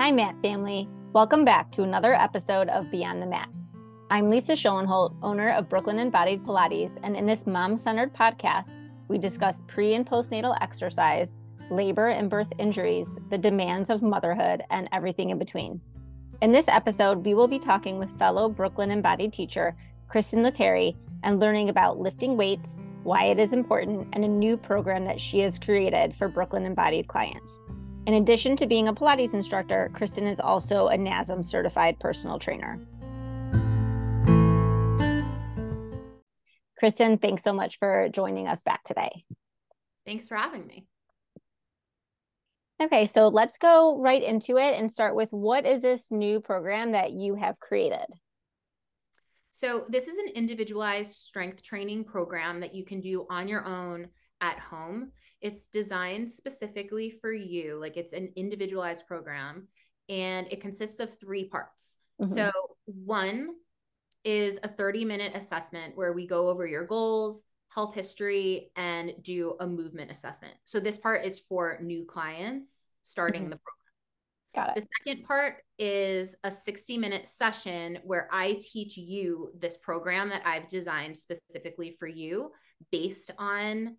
Hi, Mat family. Welcome back to another episode of Beyond the Mat. I'm Lisa Schoenholt, owner of Brooklyn Embodied Pilates, and in this mom centered podcast, we discuss pre and postnatal exercise, labor and birth injuries, the demands of motherhood, and everything in between. In this episode, we will be talking with fellow Brooklyn Embodied teacher, Kristen Latteri, and learning about lifting weights, why it is important, and a new program that she has created for Brooklyn Embodied clients. In addition to being a Pilates instructor, Kristen is also a NASM certified personal trainer. Kristen, thanks so much for joining us back today. Thanks for having me. Okay, so let's go right into it and start with what is this new program that you have created? So, this is an individualized strength training program that you can do on your own at home. It's designed specifically for you, like it's an individualized program, and it consists of three parts. Mm-hmm. So, one is a 30 minute assessment where we go over your goals, health history, and do a movement assessment. So, this part is for new clients starting mm-hmm. the program. Got it. The second part is a 60 minute session where I teach you this program that I've designed specifically for you based on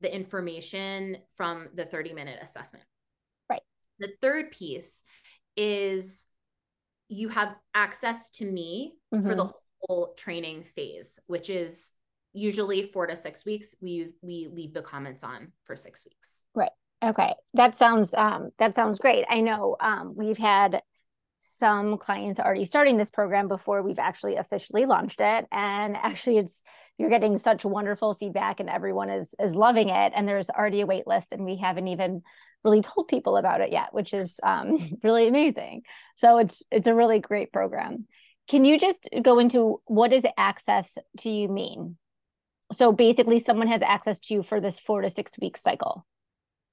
the information from the 30 minute assessment. Right. The third piece is you have access to me mm-hmm. for the mm-hmm. whole training phase, which is usually four to six weeks. We use we leave the comments on for six weeks. Right. Okay. That sounds um that sounds great. I know um we've had some clients already starting this program before we've actually officially launched it and actually it's you're getting such wonderful feedback and everyone is is loving it and there's already a wait list and we haven't even really told people about it yet which is um, really amazing. So it's it's a really great program. Can you just go into what does access to you mean? So basically someone has access to you for this four to six week cycle.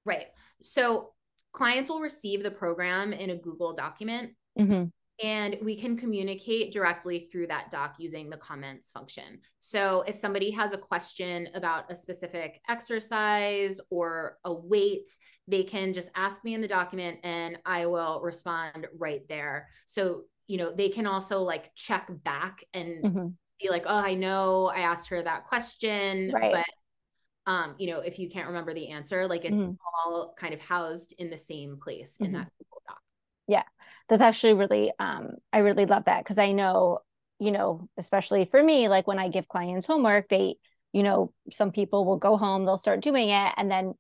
Right. So clients will receive the program in a google document. Mm-hmm. And we can communicate directly through that doc using the comments function. So if somebody has a question about a specific exercise or a weight, they can just ask me in the document and I will respond right there. So, you know, they can also like check back and mm-hmm. be like, oh, I know I asked her that question, right. but um, you know, if you can't remember the answer, like it's mm-hmm. all kind of housed in the same place in mm-hmm. that Google Doc. Yeah, that's actually really, um, I really love that because I know, you know, especially for me, like when I give clients homework, they, you know, some people will go home, they'll start doing it, and then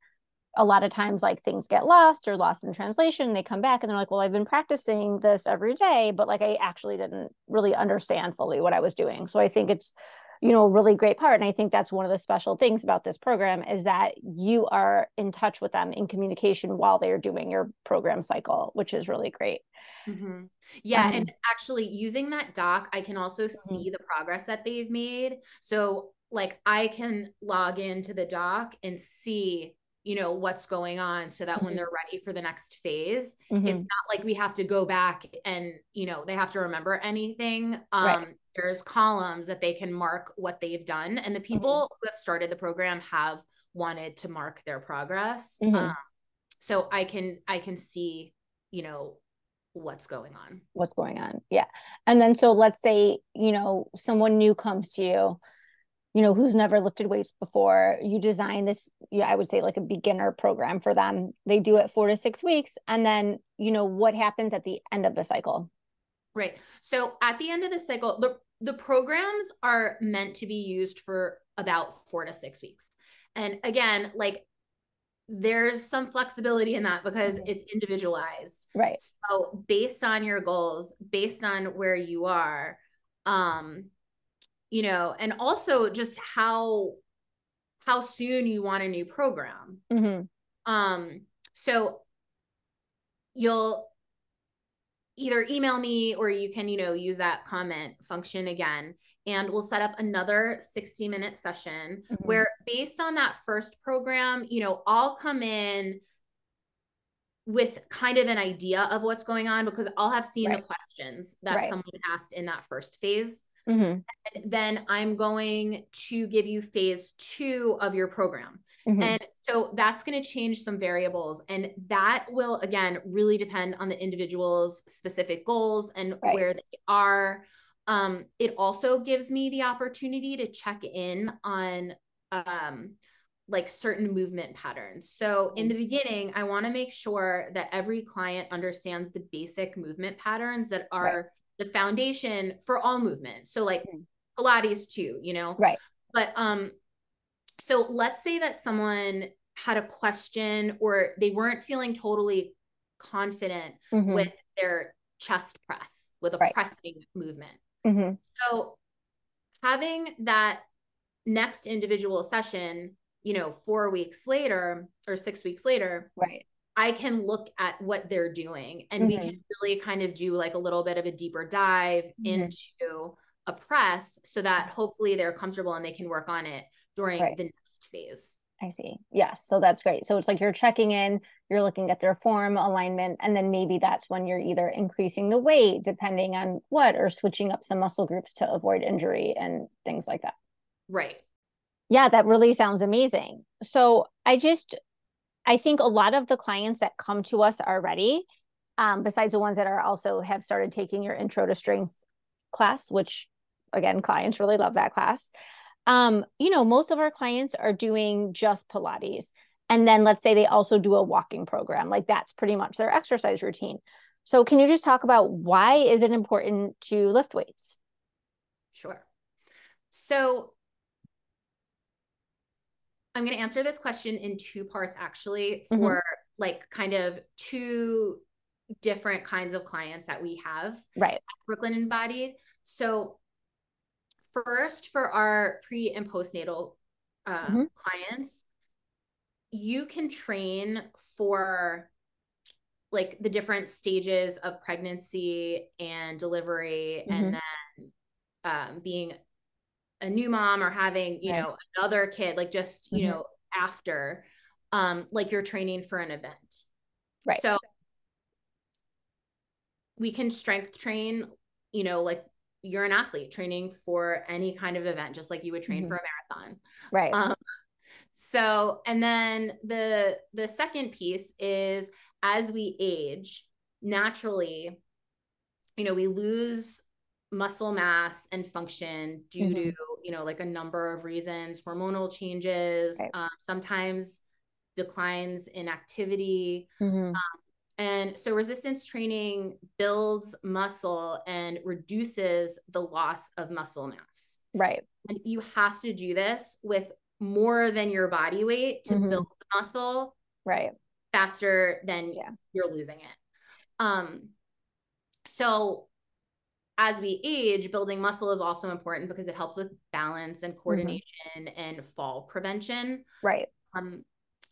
a lot of times like things get lost or lost in translation they come back and they're like well i've been practicing this every day but like i actually didn't really understand fully what i was doing. So i think it's you know really great part and i think that's one of the special things about this program is that you are in touch with them in communication while they're doing your program cycle which is really great mm-hmm. yeah um, and actually using that doc i can also mm-hmm. see the progress that they've made so like i can log into the doc and see you know what's going on so that mm-hmm. when they're ready for the next phase mm-hmm. it's not like we have to go back and you know they have to remember anything um right there's columns that they can mark what they've done and the people mm-hmm. who have started the program have wanted to mark their progress mm-hmm. um, so i can i can see you know what's going on what's going on yeah and then so let's say you know someone new comes to you you know who's never lifted weights before you design this i would say like a beginner program for them they do it four to six weeks and then you know what happens at the end of the cycle right so at the end of the cycle the the programs are meant to be used for about four to six weeks. And again, like there's some flexibility in that because mm-hmm. it's individualized. Right. So based on your goals, based on where you are, um, you know, and also just how how soon you want a new program. Mm-hmm. Um, so you'll either email me or you can, you know, use that comment function again. And we'll set up another 60 minute session mm-hmm. where, based on that first program, you know, I'll come in with kind of an idea of what's going on because I'll have seen right. the questions that right. someone asked in that first phase. Mm-hmm. then I'm going to give you phase two of your program. Mm-hmm. And so that's going to change some variables. And that will, again, really depend on the individual's specific goals and right. where they are. Um, it also gives me the opportunity to check in on um, like certain movement patterns. So in the beginning, I want to make sure that every client understands the basic movement patterns that are right. The foundation for all movement. So like mm-hmm. Pilates too, you know. Right. But um so let's say that someone had a question or they weren't feeling totally confident mm-hmm. with their chest press with a right. pressing movement. Mm-hmm. So having that next individual session you know, four weeks later or six weeks later, right. I can look at what they're doing and mm-hmm. we can really kind of do like a little bit of a deeper dive mm-hmm. into a press so that hopefully they're comfortable and they can work on it during right. the next phase. I see. Yes. So that's great. So it's like you're checking in, you're looking at their form alignment, and then maybe that's when you're either increasing the weight, depending on what, or switching up some muscle groups to avoid injury and things like that. Right. Yeah, that really sounds amazing. So I just, I think a lot of the clients that come to us already, um, besides the ones that are also have started taking your intro to strength class, which again, clients really love that class. Um, you know, most of our clients are doing just Pilates. And then let's say they also do a walking program, like that's pretty much their exercise routine. So can you just talk about why is it important to lift weights? Sure. So I'm going to answer this question in two parts actually mm-hmm. for mm-hmm. like kind of two different kinds of clients that we have. Right. Brooklyn Embodied. So first for our pre and postnatal uh, mm-hmm. clients, you can train for like the different stages of pregnancy and delivery mm-hmm. and then um, being a new mom or having you right. know another kid like just you mm-hmm. know after um like you're training for an event right so we can strength train you know like you're an athlete training for any kind of event just like you would train mm-hmm. for a marathon right um so and then the the second piece is as we age naturally you know we lose muscle mass and function due mm-hmm. to you know like a number of reasons hormonal changes right. um, sometimes declines in activity mm-hmm. um, and so resistance training builds muscle and reduces the loss of muscle mass right and you have to do this with more than your body weight to mm-hmm. build muscle right faster than yeah. you're losing it um so as we age, building muscle is also important because it helps with balance and mm-hmm. coordination mm-hmm. and fall prevention. Right. Um,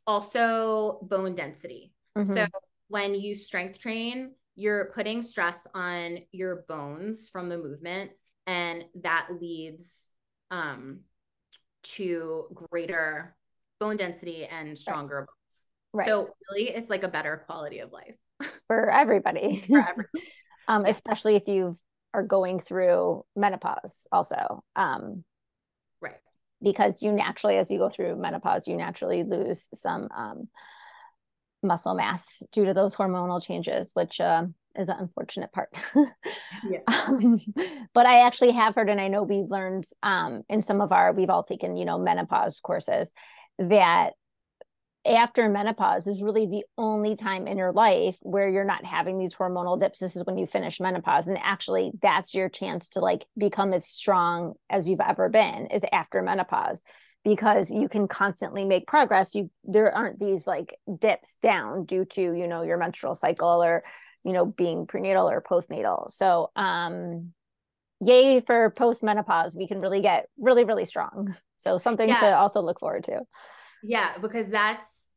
also bone density. Mm-hmm. So when you strength train, you're putting stress on your bones from the movement, and that leads um, to greater bone density and stronger right. bones. Right. So really, it's like a better quality of life for everybody. for everybody. um, especially if you've are going through menopause also um, right because you naturally as you go through menopause you naturally lose some um, muscle mass due to those hormonal changes which uh, is an unfortunate part yeah. um, but i actually have heard and i know we've learned um, in some of our we've all taken you know menopause courses that after menopause is really the only time in your life where you're not having these hormonal dips. This is when you finish menopause. And actually, that's your chance to like become as strong as you've ever been is after menopause because you can constantly make progress. You there aren't these like dips down due to, you know, your menstrual cycle or, you know, being prenatal or postnatal. So um yay for post menopause. We can really get really, really strong. So something yeah. to also look forward to. Yeah, because that's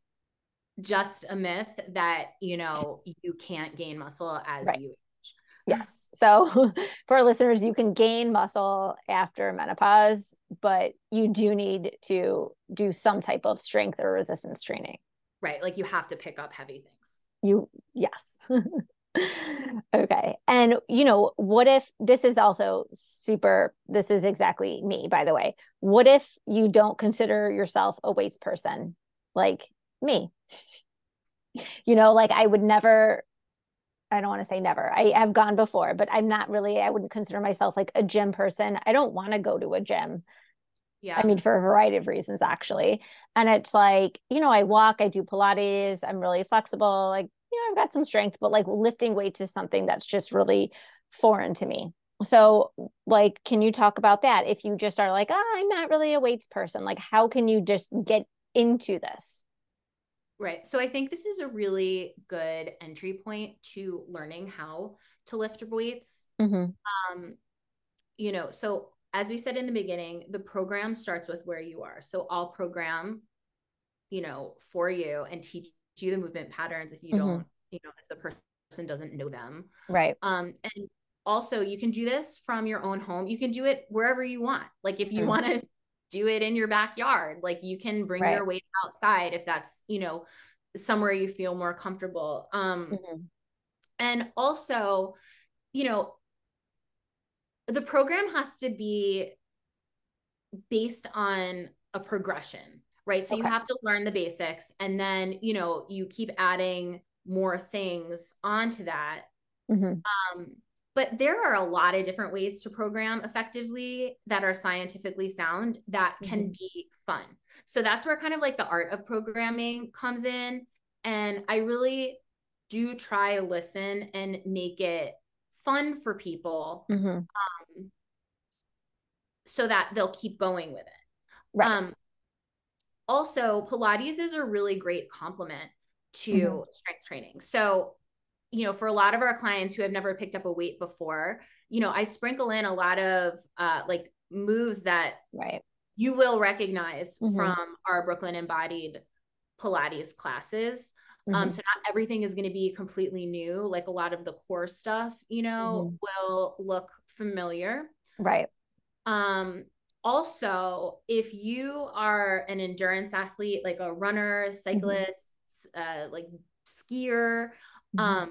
just a myth that, you know, you can't gain muscle as right. you age. Yes. So for our listeners, you can gain muscle after menopause, but you do need to do some type of strength or resistance training. Right. Like you have to pick up heavy things. You, yes. okay. And, you know, what if this is also super, this is exactly me, by the way. What if you don't consider yourself a weights person like me? you know, like I would never, I don't want to say never. I have gone before, but I'm not really, I wouldn't consider myself like a gym person. I don't want to go to a gym. Yeah. I mean, for a variety of reasons, actually. And it's like, you know, I walk, I do Pilates, I'm really flexible. Like, I've got some strength, but like lifting weights is something that's just really foreign to me. So, like, can you talk about that? If you just are like, oh, I'm not really a weights person, like, how can you just get into this? Right. So, I think this is a really good entry point to learning how to lift weights. Mm-hmm. Um, you know, so as we said in the beginning, the program starts with where you are. So, I'll program, you know, for you and teach you the movement patterns if you mm-hmm. don't, you know, if the person doesn't know them. Right. Um, and also you can do this from your own home. You can do it wherever you want. Like if you mm-hmm. want to do it in your backyard, like you can bring right. your weight outside if that's, you know, somewhere you feel more comfortable. Um, mm-hmm. and also, you know, the program has to be based on a progression right? So okay. you have to learn the basics and then, you know, you keep adding more things onto that. Mm-hmm. Um, but there are a lot of different ways to program effectively that are scientifically sound that can mm-hmm. be fun. So that's where kind of like the art of programming comes in. And I really do try to listen and make it fun for people mm-hmm. um, so that they'll keep going with it. Right. Um, also pilates is a really great complement to mm-hmm. strength training so you know for a lot of our clients who have never picked up a weight before you know i sprinkle in a lot of uh like moves that right you will recognize mm-hmm. from our brooklyn embodied pilates classes um, mm-hmm. um so not everything is going to be completely new like a lot of the core stuff you know mm-hmm. will look familiar right um also if you are an endurance athlete like a runner mm-hmm. cyclist. Uh, like skier mm-hmm. um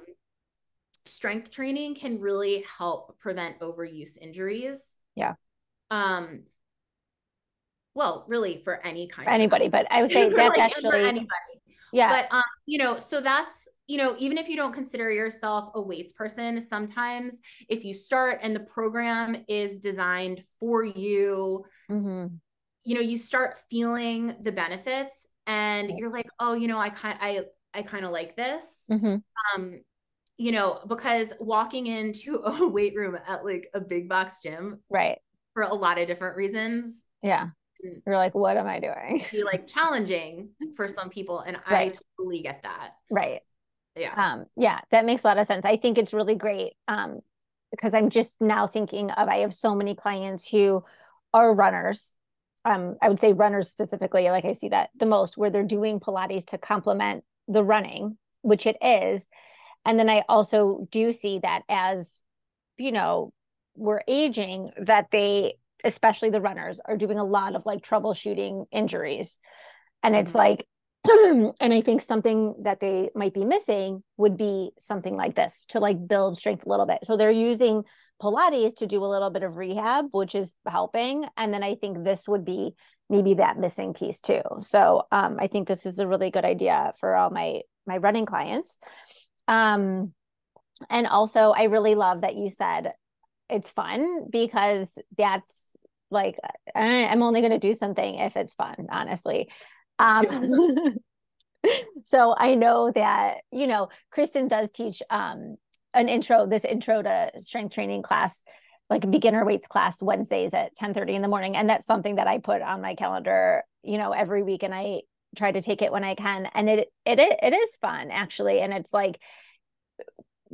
strength training can really help prevent overuse injuries yeah um well really for any kind anybody but i would say that's like, actually anybody yeah but um you know so that's you know, even if you don't consider yourself a weights person, sometimes if you start and the program is designed for you, mm-hmm. you know, you start feeling the benefits and you're like, oh, you know, I kind I I kind of like this. Mm-hmm. Um, you know, because walking into a weight room at like a big box gym, right, for a lot of different reasons. Yeah. You're like, what am I doing? Be like challenging for some people. And right. I totally get that. Right yeah um yeah that makes a lot of sense i think it's really great um because i'm just now thinking of i have so many clients who are runners um i would say runners specifically like i see that the most where they're doing pilates to complement the running which it is and then i also do see that as you know we're aging that they especially the runners are doing a lot of like troubleshooting injuries and it's mm-hmm. like and I think something that they might be missing would be something like this to like build strength a little bit. So they're using Pilates to do a little bit of rehab, which is helping. And then I think this would be maybe that missing piece too. So um, I think this is a really good idea for all my my running clients. Um, and also, I really love that you said it's fun because that's like I'm only going to do something if it's fun, honestly. Um, so I know that, you know, Kristen does teach um, an intro, this intro to strength training class, like beginner weights class Wednesdays at 10 30 in the morning. And that's something that I put on my calendar, you know, every week. And I try to take it when I can. And it, it, it is fun actually. And it's like,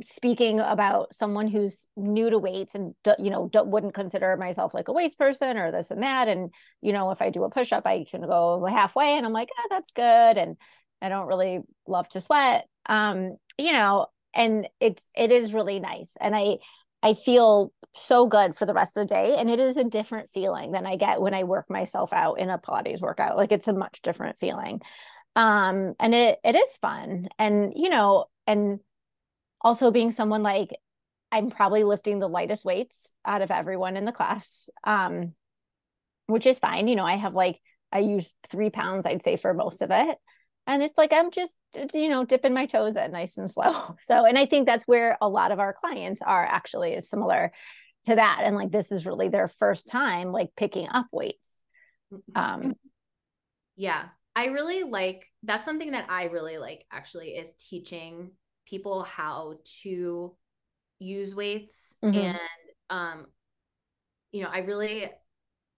speaking about someone who's new to weights and you know wouldn't consider myself like a weights person or this and that and you know if i do a push up i can go halfway and i'm like oh, that's good and i don't really love to sweat um you know and it's it is really nice and i i feel so good for the rest of the day and it is a different feeling than i get when i work myself out in a pilates workout like it's a much different feeling um and it it is fun and you know and also being someone like I'm probably lifting the lightest weights out of everyone in the class. Um, which is fine. You know, I have like I use three pounds, I'd say, for most of it. And it's like I'm just, you know, dipping my toes in nice and slow. So, and I think that's where a lot of our clients are actually is similar to that. And like this is really their first time like picking up weights. Mm-hmm. Um yeah. I really like that's something that I really like actually is teaching people how to use weights mm-hmm. and um you know, I really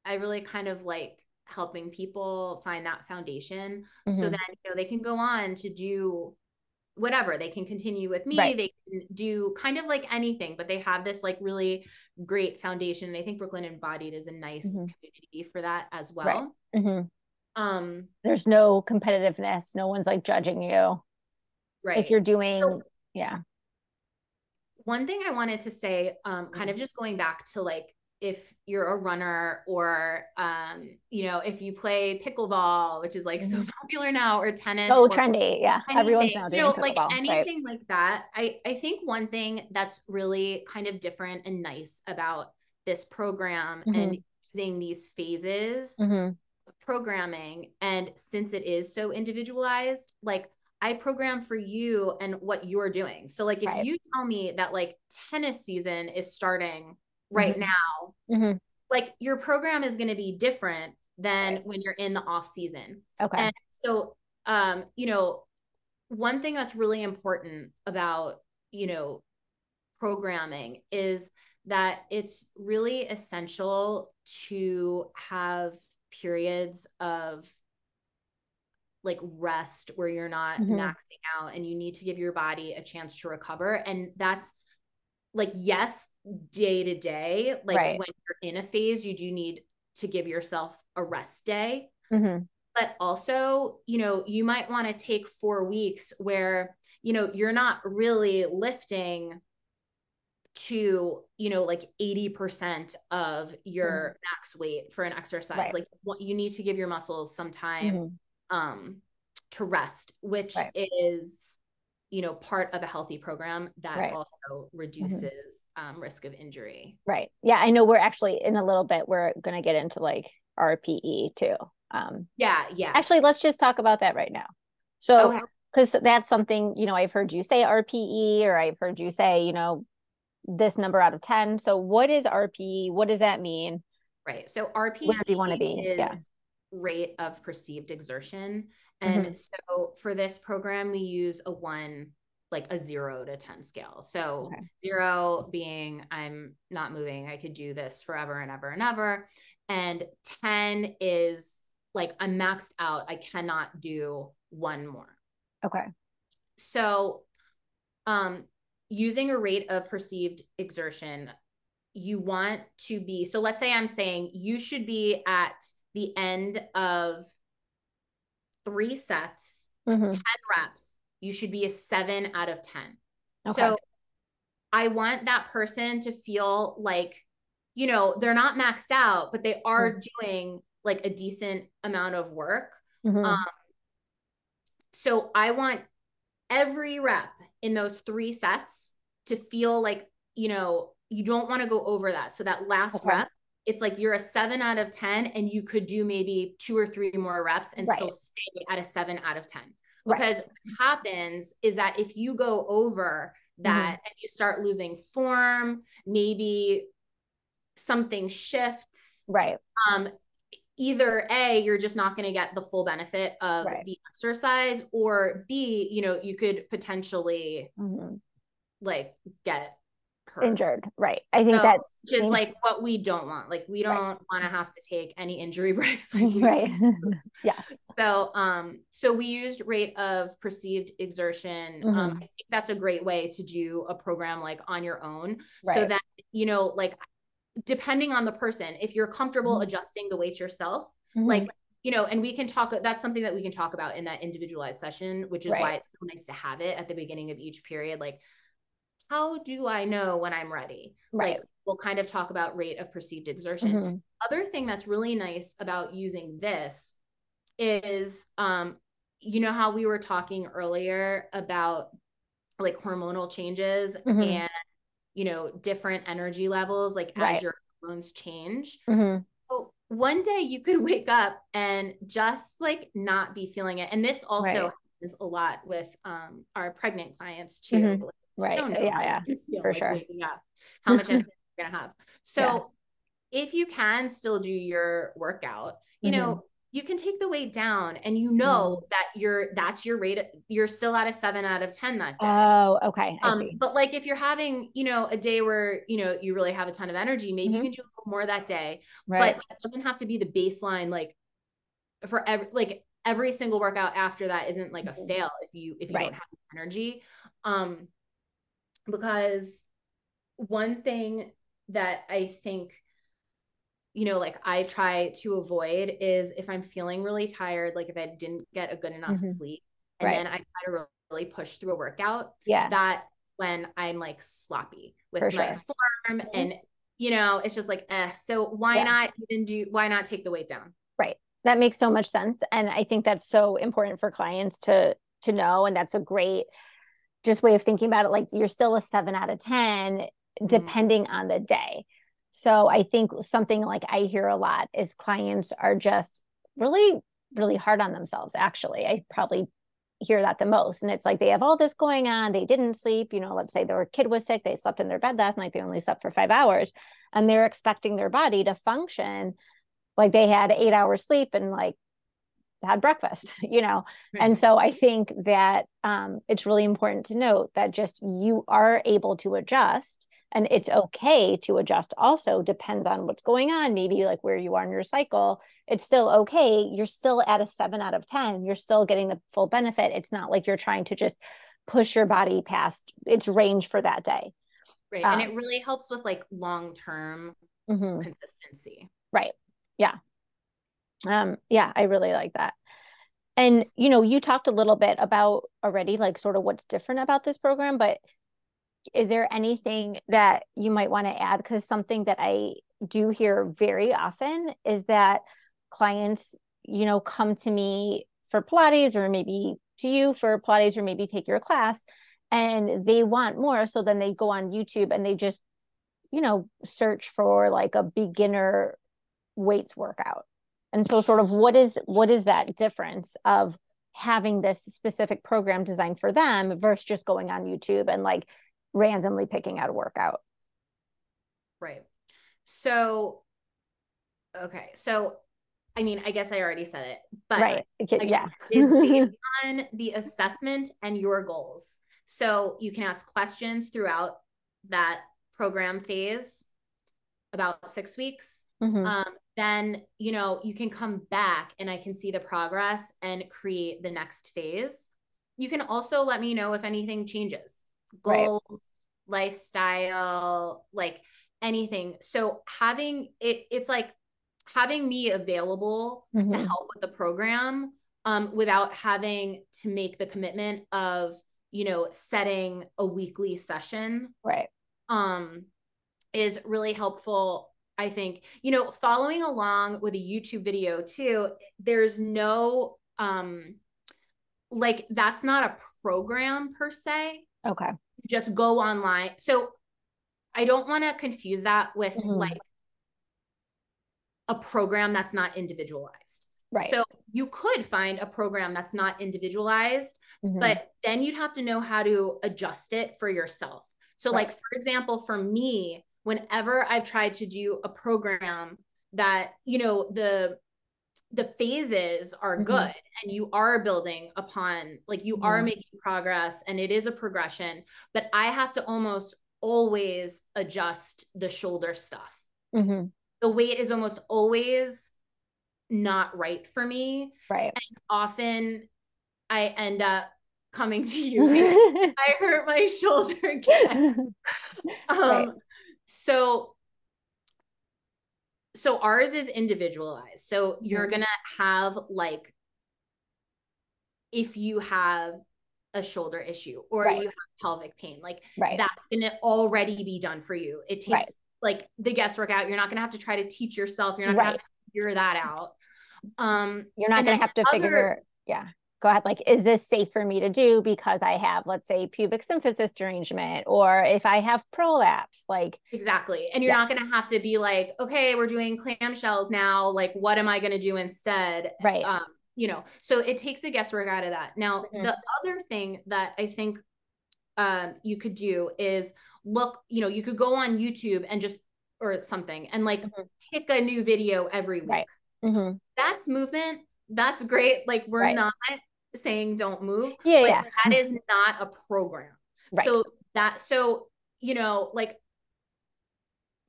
I really kind of like helping people find that foundation mm-hmm. so that you know they can go on to do whatever they can continue with me right. they can do kind of like anything but they have this like really great foundation and i think brooklyn embodied is a nice mm-hmm. community for that as well right. mm-hmm. um there's no competitiveness no one's like judging you right if you're doing so, yeah one thing i wanted to say um kind of mm-hmm. just going back to like if you're a runner or um you know if you play pickleball which is like so mm-hmm. popular now or tennis oh trendy yeah anything, everyone's now doing you know, like anything right. like that i i think one thing that's really kind of different and nice about this program mm-hmm. and using these phases mm-hmm. programming and since it is so individualized like I program for you and what you're doing. So like if right. you tell me that like tennis season is starting right mm-hmm. now mm-hmm. like your program is going to be different than right. when you're in the off season okay and so um you know one thing that's really important about you know programming is that it's really essential to have periods of like rest where you're not mm-hmm. maxing out and you need to give your body a chance to recover and that's like yes day to day like right. when you're in a phase you do need to give yourself a rest day mm-hmm. but also you know you might want to take four weeks where you know you're not really lifting to you know like 80% of your mm-hmm. max weight for an exercise right. like you need to give your muscles some time mm-hmm. um to rest which right. is you know part of a healthy program that right. also mm-hmm. reduces mm-hmm. um, risk of injury. Right. Yeah i know we're actually in a little bit we're going to get into like rpe too um yeah yeah. actually let's just talk about that right now. So because okay. that's something you know i've heard you say rpe or i've heard you say you know this number out of 10 so what is rpe what does that mean? Right. So rpe where do you want to be. Yeah. rate of perceived exertion and mm-hmm. so for this program, we use a one, like a zero to 10 scale. So okay. zero being I'm not moving, I could do this forever and ever and ever. And 10 is like I'm maxed out, I cannot do one more. Okay. So, um, using a rate of perceived exertion, you want to be so let's say I'm saying you should be at the end of three sets, mm-hmm. 10 reps, you should be a seven out of 10. Okay. So I want that person to feel like, you know, they're not maxed out, but they are mm-hmm. doing like a decent amount of work. Mm-hmm. Um, so I want every rep in those three sets to feel like, you know, you don't want to go over that. So that last okay. rep it's like you're a seven out of 10 and you could do maybe two or three more reps and right. still stay at a seven out of 10. Because right. what happens is that if you go over that mm-hmm. and you start losing form, maybe something shifts. Right. Um, either A, you're just not going to get the full benefit of right. the exercise, or B, you know, you could potentially mm-hmm. like get hurt. injured. Right. I think so, that's just like what we don't want. Like we don't right. want to have to take any injury breaks. Like right. yes. So um so we used rate of perceived exertion. Um, mm-hmm. Um I think that's a great way to do a program like on your own. Right. So that you know like depending on the person, if you're comfortable mm-hmm. adjusting the weights yourself, mm-hmm. like you know, and we can talk, that's something that we can talk about in that individualized session, which is right. why it's so nice to have it at the beginning of each period. Like, how do I know when I'm ready? Right. Like we'll kind of talk about rate of perceived exertion. Mm-hmm. Other thing that's really nice about using this is um you know how we were talking earlier about like hormonal changes mm-hmm. and you know different energy levels like right. as your hormones change mm-hmm. so one day you could wake up and just like not be feeling it and this also right. happens a lot with um our pregnant clients too mm-hmm. like, right yeah yeah for like sure how much energy you're gonna have so yeah. if you can still do your workout you know mm-hmm you can take the weight down and you know mm. that you're that's your rate you're still at a 7 out of 10 that day. Oh, okay. um but like if you're having, you know, a day where, you know, you really have a ton of energy, maybe mm-hmm. you can do a little more that day. Right. But it doesn't have to be the baseline like for every like every single workout after that isn't like a mm-hmm. fail if you if you right. don't have energy. Um because one thing that I think you know, like I try to avoid is if I'm feeling really tired, like if I didn't get a good enough mm-hmm. sleep, and right. then I try to really push through a workout. Yeah. That when I'm like sloppy with For my sure. form mm-hmm. and you know, it's just like, eh. So why yeah. not even do why not take the weight down? Right. That makes so much sense. And I think that's so important for clients to to know. And that's a great just way of thinking about it. Like you're still a seven out of 10, mm-hmm. depending mm-hmm. on the day. So I think something like I hear a lot is clients are just really, really hard on themselves. Actually, I probably hear that the most. And it's like they have all this going on. They didn't sleep. You know, let's say their kid was sick. They slept in their bed last night. They only slept for five hours. And they're expecting their body to function like they had eight hours sleep and like had breakfast, you know? Right. And so I think that um, it's really important to note that just you are able to adjust and it's okay to adjust also depends on what's going on maybe like where you are in your cycle it's still okay you're still at a 7 out of 10 you're still getting the full benefit it's not like you're trying to just push your body past its range for that day right um, and it really helps with like long term mm-hmm. consistency right yeah um yeah i really like that and you know you talked a little bit about already like sort of what's different about this program but is there anything that you might want to add? Because something that I do hear very often is that clients, you know, come to me for Pilates or maybe to you for Pilates or maybe take your class and they want more. So then they go on YouTube and they just, you know, search for like a beginner weights workout. And so sort of what is what is that difference of having this specific program designed for them versus just going on YouTube and like randomly picking out a workout. Right. So, okay. So, I mean, I guess I already said it, but right. Again, yeah, is based on the assessment and your goals. So you can ask questions throughout that program phase, about six weeks. Mm-hmm. Um, then you know you can come back and I can see the progress and create the next phase. You can also let me know if anything changes goals, right. lifestyle, like anything. So having it, it's like having me available mm-hmm. to help with the program um, without having to make the commitment of, you know, setting a weekly session. Right. Um, is really helpful. I think, you know, following along with a YouTube video too, there's no, um, like that's not a program per se. Okay just go online. So I don't want to confuse that with mm-hmm. like a program that's not individualized. Right. So you could find a program that's not individualized, mm-hmm. but then you'd have to know how to adjust it for yourself. So, right. like, for example, for me, whenever I've tried to do a program that, you know, the the phases are mm-hmm. good and you are building upon like you are making progress and it is a progression but i have to almost always adjust the shoulder stuff mm-hmm. the weight is almost always not right for me right and often i end up coming to you i hurt my shoulder again um right. So so ours is individualized. So you're mm-hmm. going to have like if you have a shoulder issue or right. you have pelvic pain, like right. that's going to already be done for you. It takes right. like the guesswork out. You're not going to have to try to teach yourself. You're not going to figure that out. Um you're not going to have to other, figure yeah. Go ahead like is this safe for me to do because i have let's say pubic symphysis derangement or if i have prolapse like exactly and you're yes. not going to have to be like okay we're doing clamshells now like what am i going to do instead right um, you know so it takes a guesswork out of that now mm-hmm. the other thing that i think um, you could do is look you know you could go on youtube and just or something and like mm-hmm. pick a new video every week right. mm-hmm. that's movement that's great like we're right. not saying don't move yeah, yeah. that is not a program right. so that so you know like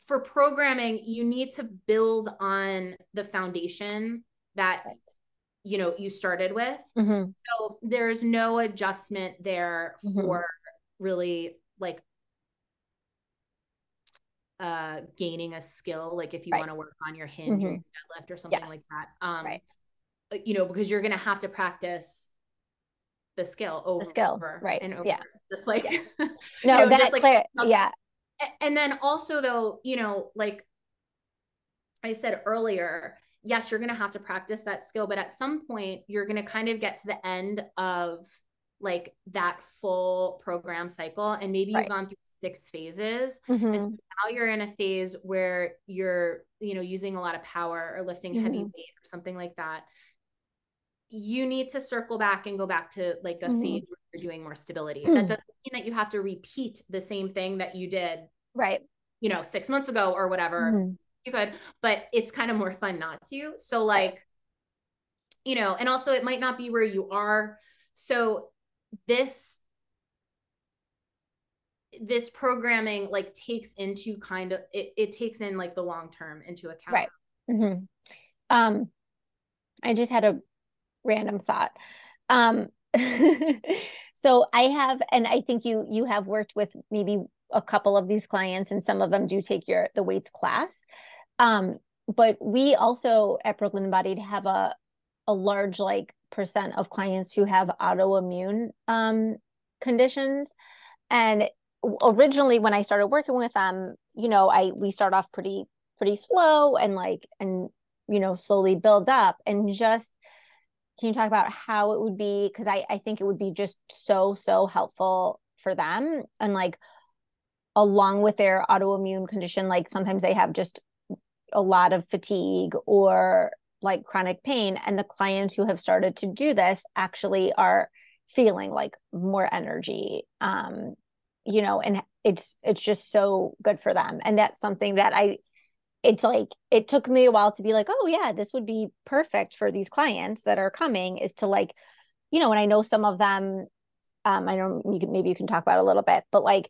for programming you need to build on the foundation that right. you know you started with mm-hmm. so there's no adjustment there mm-hmm. for really like uh gaining a skill like if you right. want to work on your hinge mm-hmm. or your deadlift or something yes. like that um right. Uh, you know because you're gonna have to practice the skill over the skill right and over yeah just like yeah. no know, that like, clear, yeah and then also though you know like i said earlier yes you're gonna have to practice that skill but at some point you're gonna kind of get to the end of like that full program cycle and maybe right. you've gone through six phases mm-hmm. and so now you're in a phase where you're you know using a lot of power or lifting mm-hmm. heavy weight or something like that you need to circle back and go back to like a mm-hmm. phase where you're doing more stability. That doesn't mean that you have to repeat the same thing that you did right. you know six months ago or whatever. Mm-hmm. you could but it's kind of more fun not to. So like you know and also it might not be where you are. So this this programming like takes into kind of it, it takes in like the long term into account. Right. Mm-hmm. um i just had a random thought. Um so i have and i think you you have worked with maybe a couple of these clients and some of them do take your the weights class. Um but we also at brooklyn embodied have a a large like percent of clients who have autoimmune um, conditions. And originally, when I started working with them, you know, I we start off pretty pretty slow and like and you know slowly build up. And just can you talk about how it would be? Because I, I think it would be just so so helpful for them and like along with their autoimmune condition like sometimes they have just a lot of fatigue or like chronic pain and the clients who have started to do this actually are feeling like more energy um you know and it's it's just so good for them. And that's something that i it's like it took me a while to be like oh yeah this would be perfect for these clients that are coming is to like you know and i know some of them um i know you can, maybe you can talk about a little bit but like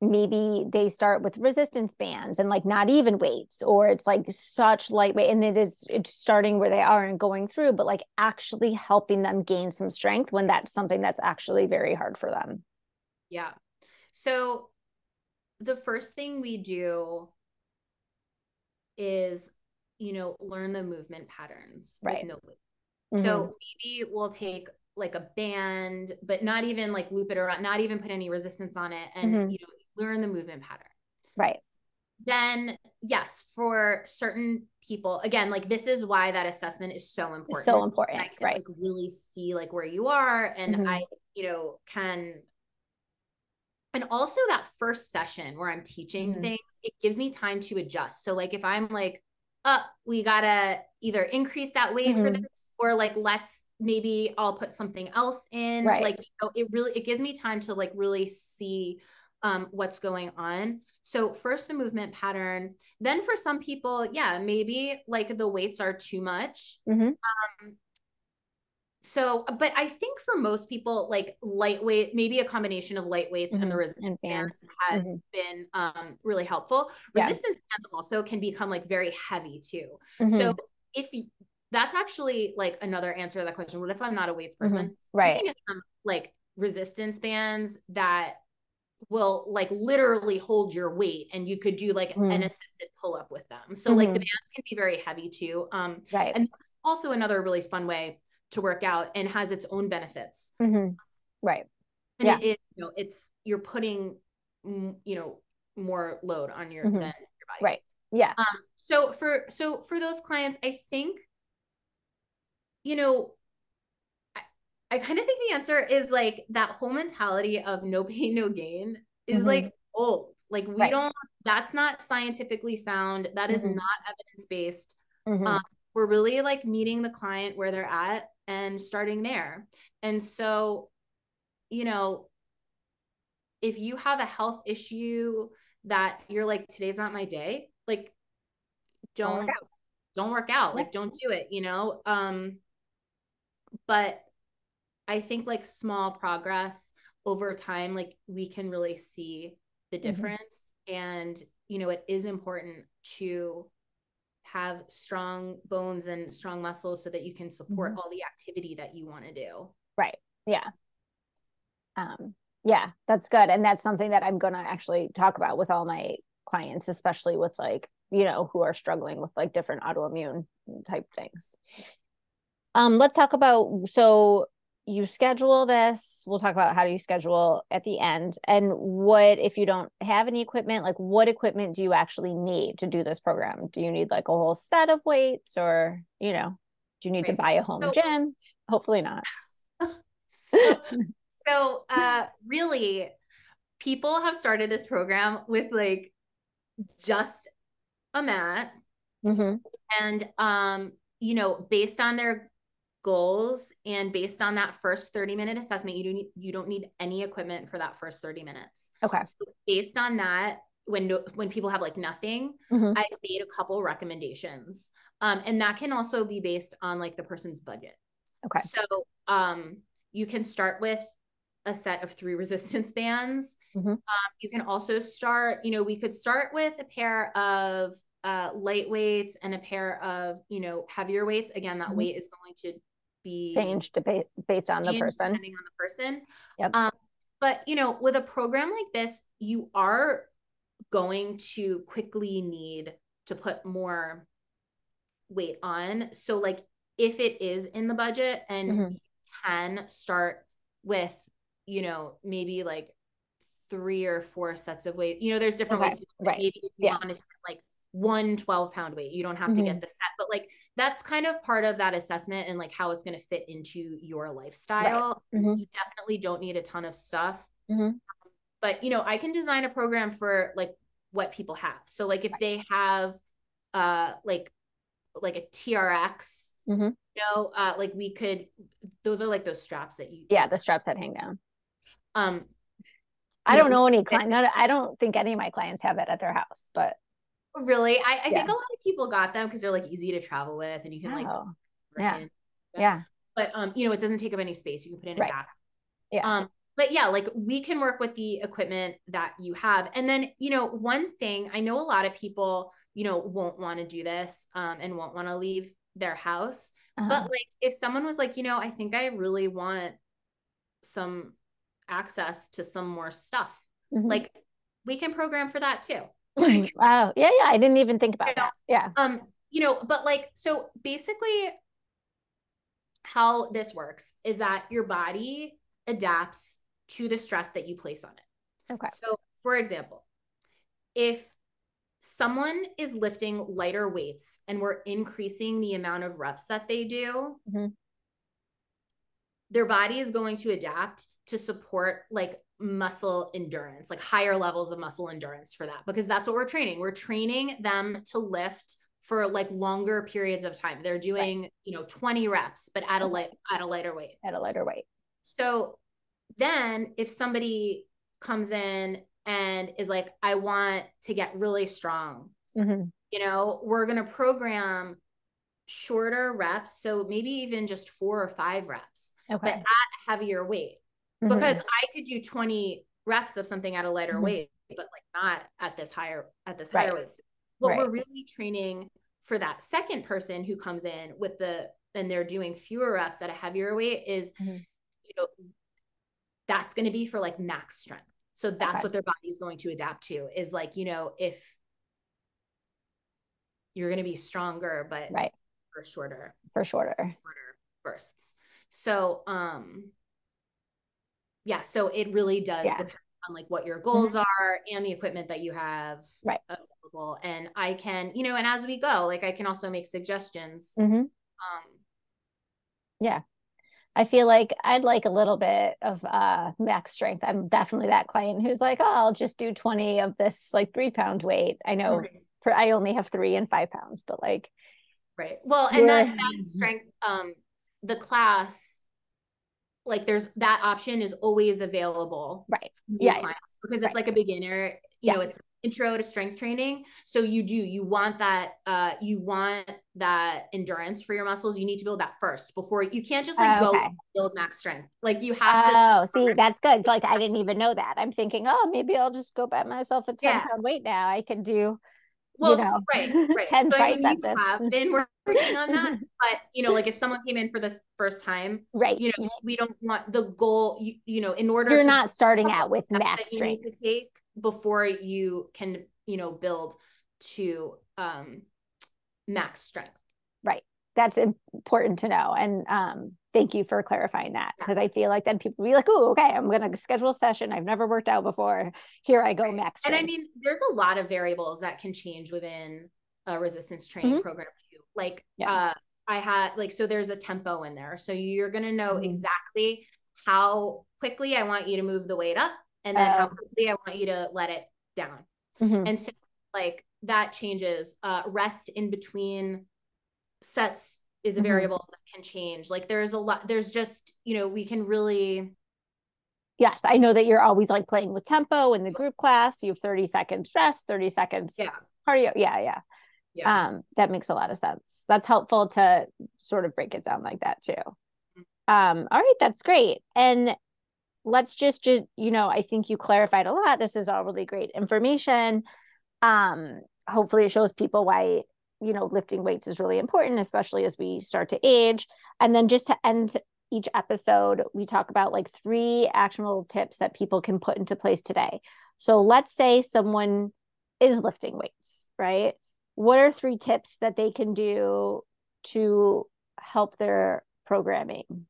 maybe they start with resistance bands and like not even weights or it's like such lightweight and it is it's starting where they are and going through but like actually helping them gain some strength when that's something that's actually very hard for them. Yeah. So the first thing we do is you know learn the movement patterns right no mm-hmm. so maybe we'll take like a band but not even like loop it around not even put any resistance on it and mm-hmm. you know learn the movement pattern. Right. Then, yes, for certain people, again, like this is why that assessment is so important. So important. I can, right. Like, really see like where you are. And mm-hmm. I, you know, can and also that first session where I'm teaching mm-hmm. things, it gives me time to adjust. So like if I'm like, uh, we gotta either increase that weight mm-hmm. for this or like let's maybe I'll put something else in. Right. Like you know, it really it gives me time to like really see um, what's going on. So, first, the movement pattern. Then, for some people, yeah, maybe like the weights are too much. Mm-hmm. Um, so, but I think for most people, like lightweight, maybe a combination of lightweights mm-hmm. and the resistance and bands has mm-hmm. been um, really helpful. Yeah. Resistance bands also can become like very heavy too. Mm-hmm. So, if you, that's actually like another answer to that question. What if I'm not a weights mm-hmm. person? Right. like resistance bands that will like literally hold your weight and you could do like mm. an assisted pull up with them. So like the mm-hmm. bands can be very heavy too. Um right. and that's also another really fun way to work out and has its own benefits. Mm-hmm. Right. And yeah. it, it, you know it's you're putting you know more load on your mm-hmm. than your body. Right. Yeah. Um so for so for those clients I think you know I kind of think the answer is like that whole mentality of no pain, no gain is mm-hmm. like old. Like we right. don't, that's not scientifically sound. That is mm-hmm. not evidence based. Mm-hmm. Um, we're really like meeting the client where they're at and starting there. And so, you know, if you have a health issue that you're like, today's not my day, like don't, don't work out. Don't work out. Like don't do it, you know? Um, but I think like small progress over time, like we can really see the mm-hmm. difference. Mm-hmm. And, you know, it is important to have strong bones and strong muscles so that you can support mm-hmm. all the activity that you want to do. Right. Yeah. Um, yeah, that's good. And that's something that I'm going to actually talk about with all my clients, especially with like, you know, who are struggling with like different autoimmune type things. Um, let's talk about so you schedule this we'll talk about how do you schedule at the end and what if you don't have any equipment like what equipment do you actually need to do this program do you need like a whole set of weights or you know do you need right. to buy a home so, gym hopefully not so, so uh really people have started this program with like just a mat mm-hmm. and um you know based on their goals and based on that first 30 minute assessment you don't need, you don't need any equipment for that first 30 minutes. Okay. So based on that when when people have like nothing mm-hmm. i made a couple recommendations. Um and that can also be based on like the person's budget. Okay. So um you can start with a set of three resistance bands. Mm-hmm. um, you can also start you know we could start with a pair of uh, light weights and a pair of you know heavier weights. Again that mm-hmm. weight is going to be changed based on the person depending on the person yep. Um, but you know with a program like this you are going to quickly need to put more weight on so like if it is in the budget and mm-hmm. you can start with you know maybe like three or four sets of weight you know there's different okay. ways to right. maybe if you yeah. want to like one 12 pound weight. You don't have mm-hmm. to get mm-hmm. the set, but like that's kind of part of that assessment and like how it's going to fit into your lifestyle. Right. Mm-hmm. You definitely don't need a ton of stuff. Mm-hmm. But you know, I can design a program for like what people have. So like if they have uh like like a TRX, mm-hmm. you know, uh like we could those are like those straps that you Yeah, the straps that hang down. Um I don't know any client. I don't think any of my clients have it at their house, but Really? I, I yeah. think a lot of people got them because they're like easy to travel with and you can like oh. yeah. yeah. But um, you know, it doesn't take up any space. You can put it in right. a basket. Yeah. Um, but yeah, like we can work with the equipment that you have. And then, you know, one thing I know a lot of people, you know, won't want to do this um and won't want to leave their house. Uh-huh. But like if someone was like, you know, I think I really want some access to some more stuff, mm-hmm. like we can program for that too. Like, wow. Yeah, yeah. I didn't even think about that. Yeah. Um, you know, but like, so basically how this works is that your body adapts to the stress that you place on it. Okay. So, for example, if someone is lifting lighter weights and we're increasing the amount of reps that they do, mm-hmm. their body is going to adapt to support like muscle endurance, like higher levels of muscle endurance for that, because that's what we're training. We're training them to lift for like longer periods of time. They're doing, right. you know, 20 reps, but at a light, at a lighter weight. At a lighter weight. So then if somebody comes in and is like, I want to get really strong, mm-hmm. you know, we're going to program shorter reps. So maybe even just four or five reps, okay. but at heavier weight mm-hmm. because I could do 20 reps of something at a lighter mm-hmm. weight, but like not at this higher at this right. higher weight. What right. we're really training for that second person who comes in with the and they're doing fewer reps at a heavier weight is mm-hmm. you know that's going to be for like max strength. So that's okay. what their body is going to adapt to is like, you know, if you're going to be stronger, but right for shorter, for shorter, shorter bursts. So, um, yeah so it really does yeah. depend on like what your goals mm-hmm. are and the equipment that you have right available and i can you know and as we go like i can also make suggestions mm-hmm. um yeah I feel like I'd like a little bit of uh max strength. I'm definitely that client who's like, oh, I'll just do 20 of this like three pound weight. I know right. for, I only have three and five pounds, but like right. Well, and that that strength, um, the class, like there's that option is always available. Right. Yeah. because it's right. like a beginner, you yeah. know, it's intro to strength training. So you do, you want that, uh, you want that endurance for your muscles. You need to build that first before you can't just like okay. go build max strength. Like you have to. Oh, see, that's good. Like I didn't even know that. I'm thinking, oh, maybe I'll just go buy myself a 10 yeah. pound weight now. I can do, well, you know, right, right. 10 so triceps. I mean, have been working on that, but you know, like if someone came in for this first time, right? You know, we don't want the goal. You, you know, in order to. you're not starting out with max strength. To take before you can you know build to um max strength right that's important to know and um thank you for clarifying that because i feel like then people be like oh okay i'm gonna schedule a session i've never worked out before here i go right. max and i mean there's a lot of variables that can change within a resistance training mm-hmm. program too like yeah. uh i had like so there's a tempo in there so you're gonna know mm-hmm. exactly how quickly i want you to move the weight up and then how oh. quickly I want you to let it down. Mm-hmm. And so like that changes. Uh, rest in between sets is a mm-hmm. variable that can change. Like there's a lot, there's just, you know, we can really Yes, I know that you're always like playing with tempo in the group class. You have 30 seconds rest, 30 seconds yeah. cardio. Yeah, yeah. Yeah. Um, that makes a lot of sense. That's helpful to sort of break it down like that too. Mm-hmm. Um, all right, that's great. And let's just just you know i think you clarified a lot this is all really great information um hopefully it shows people why you know lifting weights is really important especially as we start to age. And then just to end each episode we talk about like three actionable tips that people can put into place today. So let's say someone is lifting weights right? What are three tips that they can do to help their programming?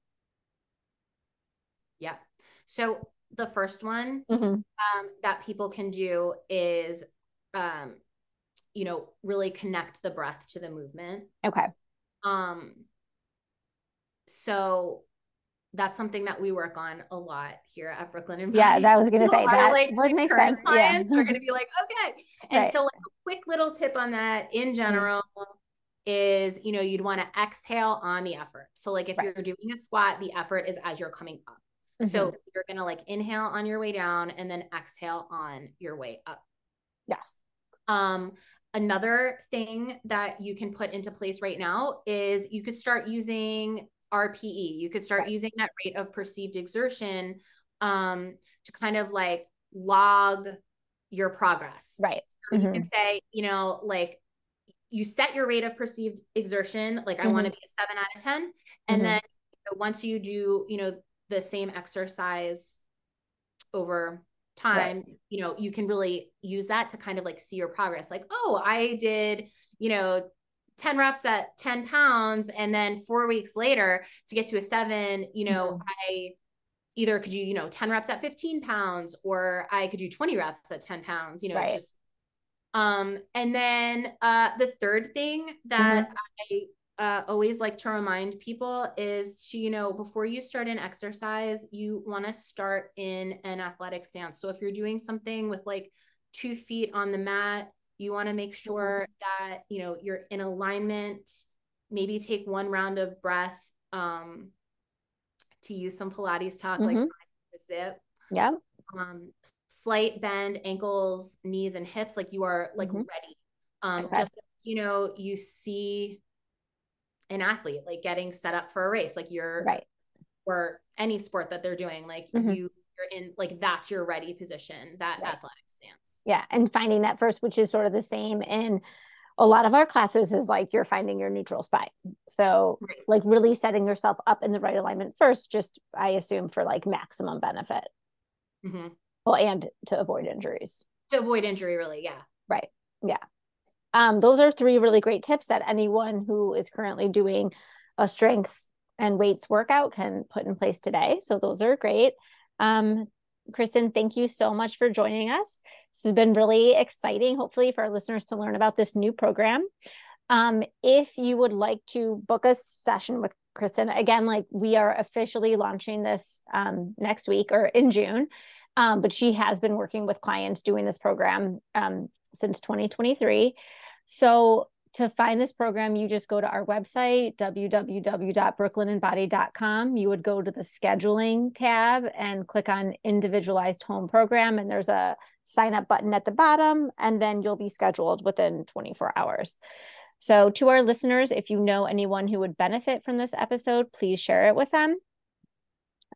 Yeah so the first one mm-hmm. um, that people can do is, um, you know, really connect the breath to the movement. Okay. Um. So that's something that we work on a lot here at Brooklyn and yeah that was gonna say that like would make sense clients yeah. are gonna be like okay and right. so like a quick little tip on that in mm-hmm. general mm-hmm. is you know you'd want to exhale on the effort so like if right. you're doing a squat the effort is as you're coming up Mm-hmm. So you're to like inhale on your way down and then exhale on your way up. Yes. Um, another thing that you can put into place right now is you could start using RPE. You could start using that rate of perceived exertion um, to kind of like log your progress. Right. So mm-hmm. You can say, you know, like you set your rate of perceived exertion, like mm-hmm. I want to be a seven out of 10. And mm-hmm. then once you do, you know, the same exercise over time right. you know you can really use that to kind of like see your progress like oh i did you know 10 reps at 10 pounds and then four weeks later to get to a seven you know mm-hmm. i either could do you know 10 reps at 15 pounds or i could do 20 reps at 10 pounds you know right. just um and then uh the third thing that mm-hmm. i uh, always like to remind people is to, you know, before you start an exercise, you want to start in an athletic stance. So if you're doing something with like two feet on the mat, you want to make mm-hmm. sure that, you know, you're in alignment. Maybe take one round of breath um, to use some Pilates talk, mm-hmm. like zip. Yeah. Um, slight bend, ankles, knees, and hips, like you are like mm-hmm. ready. Um, okay. just you know, you see an athlete like getting set up for a race like you're right or any sport that they're doing like mm-hmm. you you're in like that's your ready position that right. athletic stance yeah and finding that first which is sort of the same in a lot of our classes is like you're finding your neutral spine so right. like really setting yourself up in the right alignment first just i assume for like maximum benefit mm-hmm. well and to avoid injuries to avoid injury really yeah right yeah um, those are three really great tips that anyone who is currently doing a strength and weights workout can put in place today. So those are great. Um, Kristen, thank you so much for joining us. This has been really exciting, hopefully, for our listeners to learn about this new program. Um, if you would like to book a session with Kristen. Again, like we are officially launching this um, next week or in June, um, but she has been working with clients doing this program um, since 2023. So to find this program, you just go to our website, www.brooklynembodied.com. You would go to the scheduling tab and click on individualized home program. And there's a sign up button at the bottom, and then you'll be scheduled within 24 hours. So, to our listeners, if you know anyone who would benefit from this episode, please share it with them.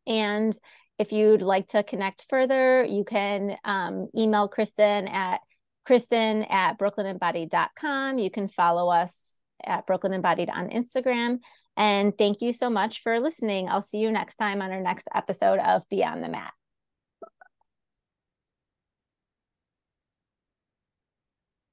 And if you'd like to connect further, you can um, email Kristen at Kristen at brooklynembodied.com. You can follow us at Brooklyn Embodied on Instagram. And thank you so much for listening. I'll see you next time on our next episode of Beyond the Mat.